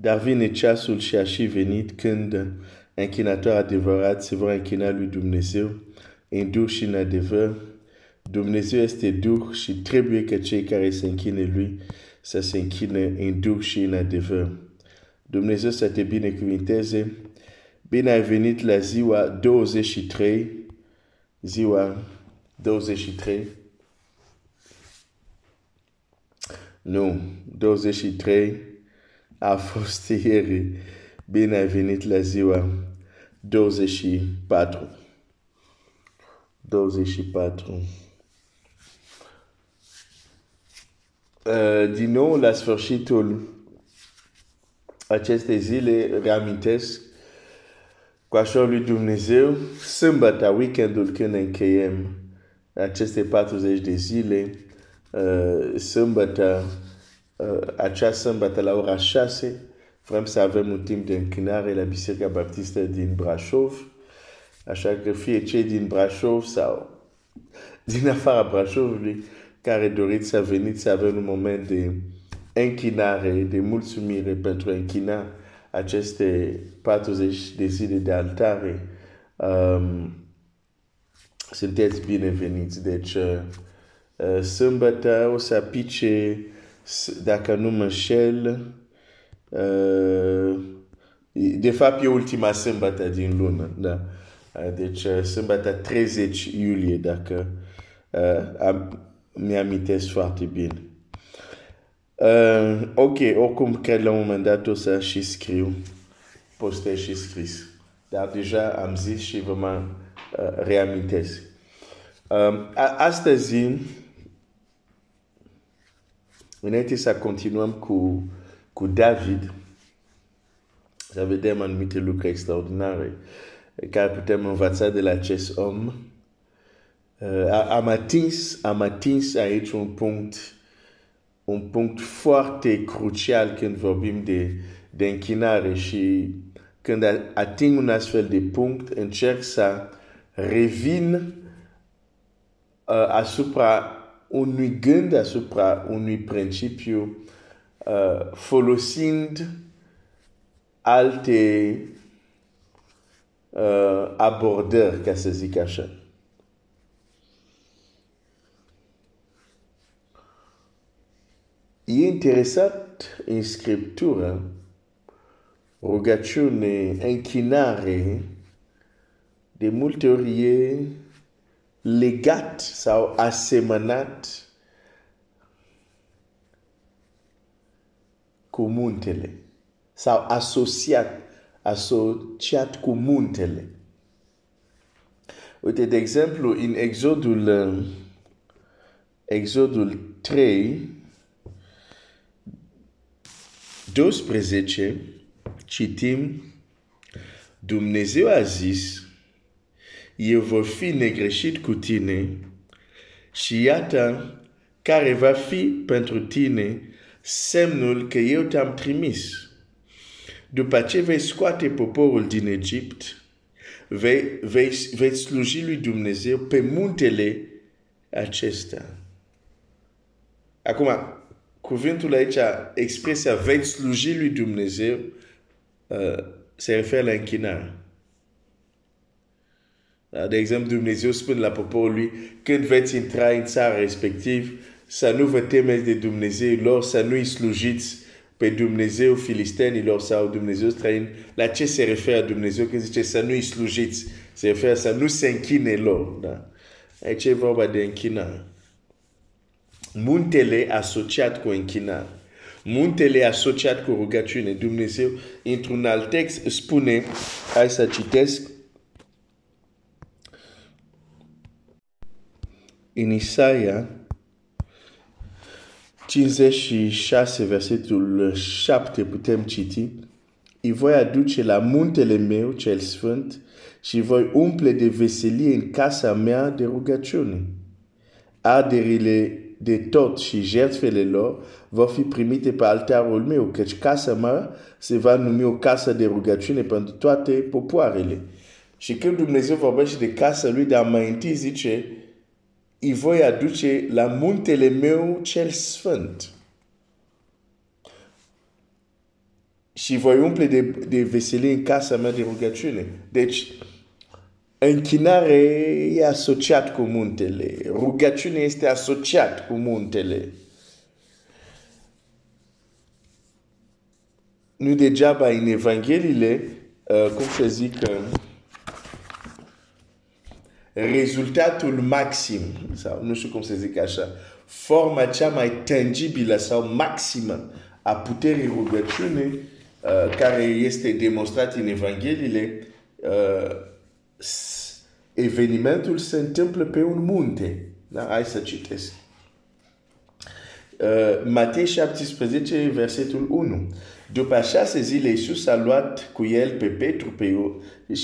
dar vine ceasul și a și venit când închinator adevărat se vor închina lui Dumnezeu în duh și în adevăr. Dumnezeu este duh și trebuie ca cei care se închine lui să se închine în duh și în adevăr. Dumnezeu să te binecuvinteze. Bine ai venit la ziua 23, ziua 23. Nu, 23 a fost ieri. Bine ai venit la ziua 24. 24. Uh, din nou, la sfârșitul acestei zile, reamintesc cu așa lui Dumnezeu, sâmbătă, weekendul când încheiem aceste 40 de zile, uh, sâmbătă, uh, acea sâmbătă la ora 6, vrem să avem un timp de închinare la Biserica Baptistă din Brașov, așa că fie cei din Brașov sau din afara Brașovului, care doriți să veniți să avem un moment de închinare, de mulțumire pentru închina aceste 40 de zile de altare, um, sunteți bineveniți. Deci, uh, uh, sâmbătă o să apice, dacă nu mă șel, uh, de fapt e ultima sâmbătă din lună, da. Uh, deci, uh, sâmbătă 30 iulie, dacă uh, mi-amintesc foarte bine. Uh, ok, oricum cred la un moment dat o să și scriu, postez și scris. Dar deja am zis și vă mă uh, reamintesc. Um, astăzi, înainte să continuăm cu, cu David, să vedem anumite lucruri extraordinare care putem învăța de la acest om. Uh, am atins, am atins aici un punct un punct foarte crucial când vorbim de, de închinare și când ating un astfel de punct, încerc să revin uh, asupra unui gând, asupra unui principiu, uh, folosind alte uh, abordări, ca să zic așa. E interesat în scriptură rugăciune, închinare, de multe ori e legat sau asemănat cu muntele sau asociat, asociat cu muntele. Uite, de exemplu, în Exodul, Exodul 3, 12 citim, Dumnezeu a zis, eu voi fi negreșit cu tine și iată care va fi pentru tine semnul că eu te-am trimis. După ce vei scoate poporul din Egipt, vei, vei, vei sluji lui Dumnezeu pe muntele acesta. Acum, cuvântul aici, expresia veți sluji lui Dumnezeu, uh, se referă la închinare. De exemplu, Dumnezeu spune la poporul lui, când veți intra în țara respectiv, să nu vă temeți de Dumnezeu lor, să nu-i slujiți pe Dumnezeu filistenilor sau Dumnezeu străin. La ce se referă Dumnezeu când zice să nu-i slujiți? Se referă să nu se închine lor. Da? Aici e vorba de închinare muntele asociat cu închinare. Muntele asociat cu rugăciune. Dumnezeu, într-un alt text, spune, hai să citesc, în Isaia 56, versetul 7, putem citi, îi voi aduce la muntele meu cel sfânt și voi umple de veselie în casa mea de rugăciune. Arderile de tot și jertfele lor vor fi primite pe altarul meu, căci casa mea se va numi o casă de rugăciune pentru toate popoarele. Și când Dumnezeu vorbește de casa lui, dar mai întâi zice, îi voi aduce la muntele meu cel sfânt. și voi umple de, de veselie în casa mea de rugăciune. Deci, închinare e asociat cu muntele. Rugăciune este asociat cu muntele. Nu degeaba în Evangheliile, uh, cum să zic, uh, rezultatul maxim, sau nu știu cum să zic așa, forma cea mai tangibilă sau maximă a puterii rugăciune uh, care este demonstrat în Evangheliile, uh, evenimentul se întâmplă pe un munte. Da? Hai să citesc. Uh, Matei 17, versetul 1. După șase zile, Iisus a luat cu el pe Petru, pe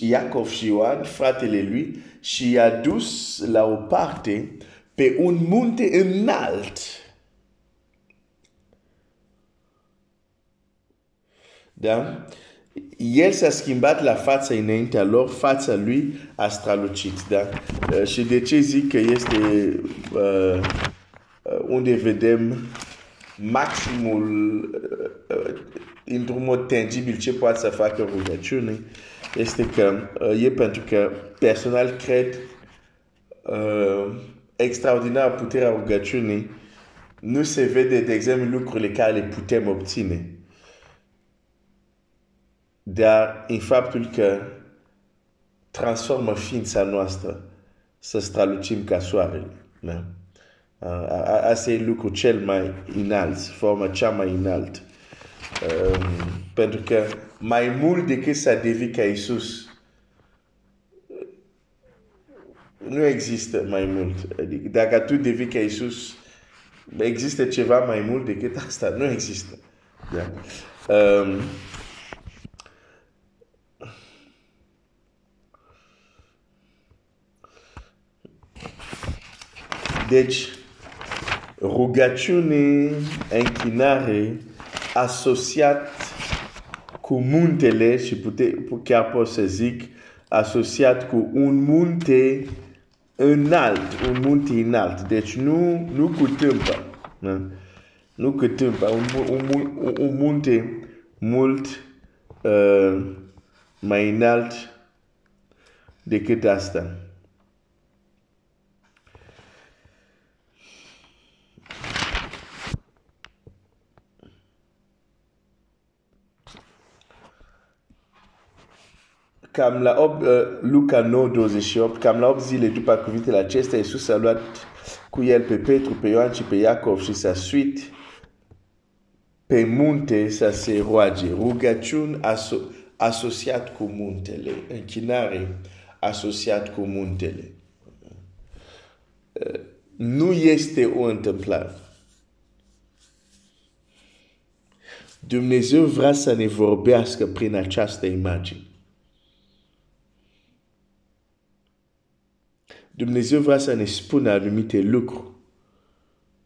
Iacov și Ioan, fratele lui, și i-a dus la o parte pe un munte înalt. Da? El s-a schimbat la fața înaintea lor, fața lui a strălucit. Da? Uh, și de ce zic că este uh, uh unde vedem maximul uh, uh, într-un mod tangibil ce poate să facă rugăciune este că uh, e pentru că personal cred uh, extraordinar puterea rugăciunii nu se vede, de exemplu, lucrurile care le putem obține. Dar în faptul că transformă ființa noastră să strălucim ca soarele. Da? Asta e lucrul cel mai înalt, forma cea mai înalt. Um, pentru că mai mult decât să devii ca Isus, nu există mai mult. Adică dacă tu devii ca Isus, există ceva mai mult decât asta. Nu există. Da? Um, deci, rugăciune, închinare, asociat cu muntele și pute, chiar pot să zic asociat cu un munte înalt, un munte înalt. Deci nu, nu cu tâmpă. Da? Nu cu tâmpă, un, un, un, un munte mult uh, mai înalt decât asta. Cam la 8, uh, Luca 9, 28, cam la 8 zile după cuvintele acestea, Iisus a luat cu el pe Petru, pe Ioan și pe Iacov și s-a suit pe munte să se roage. Rugăciuni aso asociat cu muntele, închinare asociat cu muntele. Uh, nu este o întâmplare. Dumnezeu vrea să ne vorbească prin această imagine. Dumnezeu vrea să ne spună anumite lucruri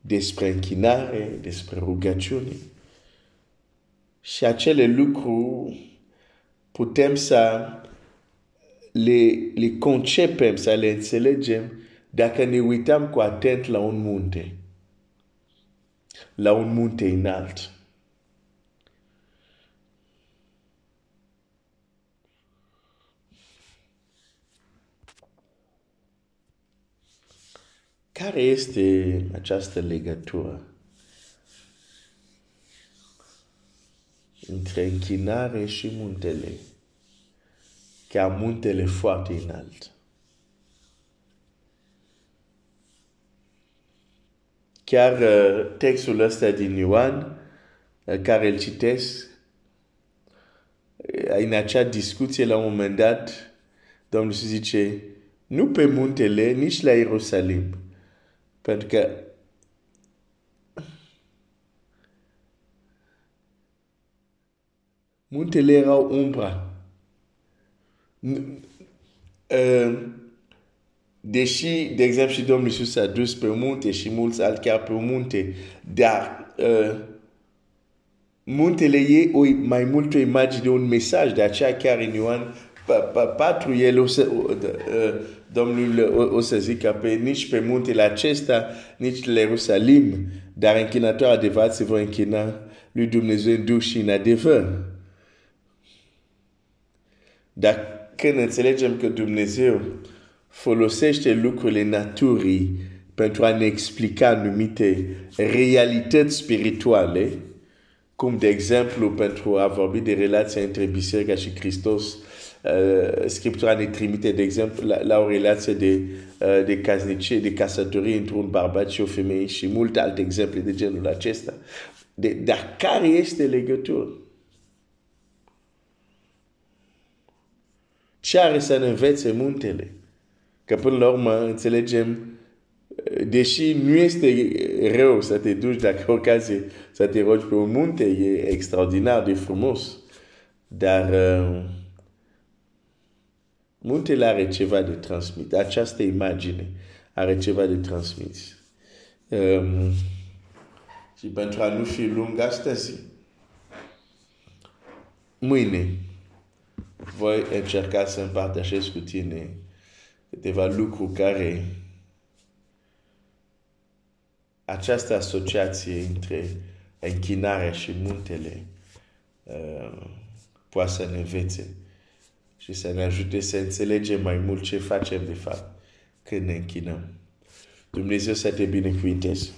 despre închinare, despre rugăciune. Și acele lucruri putem să le, le concepem, să le înțelegem dacă ne uităm cu atent la un munte. La un munte înalt. Care este această legătură între închinare și muntele? Chiar muntele foarte înalt. Chiar uh, textul ăsta din Ioan, uh, care îl citesc, uh, în acea discuție la un moment dat, Domnul zice, nu pe muntele, nici la Ierusalim, pentru că muntele erau umbra. Deși, de exemplu, și Domnul Iisus s-a dus pe munte și mulți alți chiar pe munte, dar uh, muntele e o, mai mult o imagine de un mesaj, de aceea chiar în Ioan 4 el o să, Domnul o, o să zică pe nici pe muntele acesta, nici la Ierusalim, dar închinători adevărat se vor închina lui Dumnezeu în duh și în adevăr. Dar când înțelegem că Dumnezeu folosește lucrurile naturii pentru a ne explica anumite realități spirituale, cum de exemplu pentru a vorbi de relația între Biserica și Hristos, uh, Scriptura ne trimite, de exemplu, la, la o relație de, uh, de casnicie, de casătorie între un bărbat și o femeie și multe alte exemple de genul acesta. De, dar care este legătura? Ce are să ne învețe muntele? Că până la urmă înțelegem deși nu este rău să te duci dacă ocazie să te rogi pe un munte, e extraordinar de frumos. Dar uh, muntele are ceva de transmit. Această imagine are ceva de transmit. Um, și pentru a nu fi lung astăzi, mâine voi încerca să împărtășesc cu tine câteva lucruri care această asociație între închinarea și muntele uh, poate să ne învețe și să ne ajute să înțelegem mai mult ce facem de fapt când ne închinăm. Dumnezeu să te binecuvinteze.